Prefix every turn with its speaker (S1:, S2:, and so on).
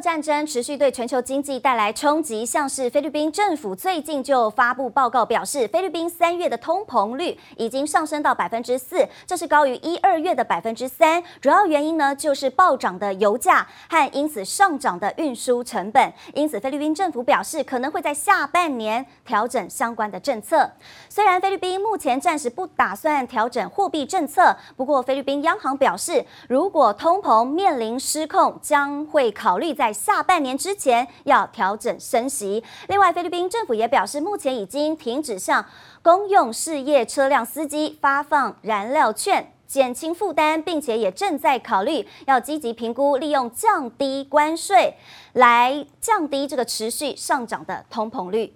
S1: 战争持续对全球经济带来冲击，像是菲律宾政府最近就发布报告表示，菲律宾三月的通膨率已经上升到百分之四，这是高于一二月的百分之三。主要原因呢，就是暴涨的油价和因此上涨的运输成本。因此，菲律宾政府表示可能会在下半年调整相关的政策。虽然菲律宾目前暂时不打算调整货币政策，不过菲律宾央行表示，如果通膨面临失控，将会考虑在。在下半年之前要调整升息。另外，菲律宾政府也表示，目前已经停止向公用事业车辆司机发放燃料券，减轻负担，并且也正在考虑要积极评估利用降低关税来降低这个持续上涨的通膨率。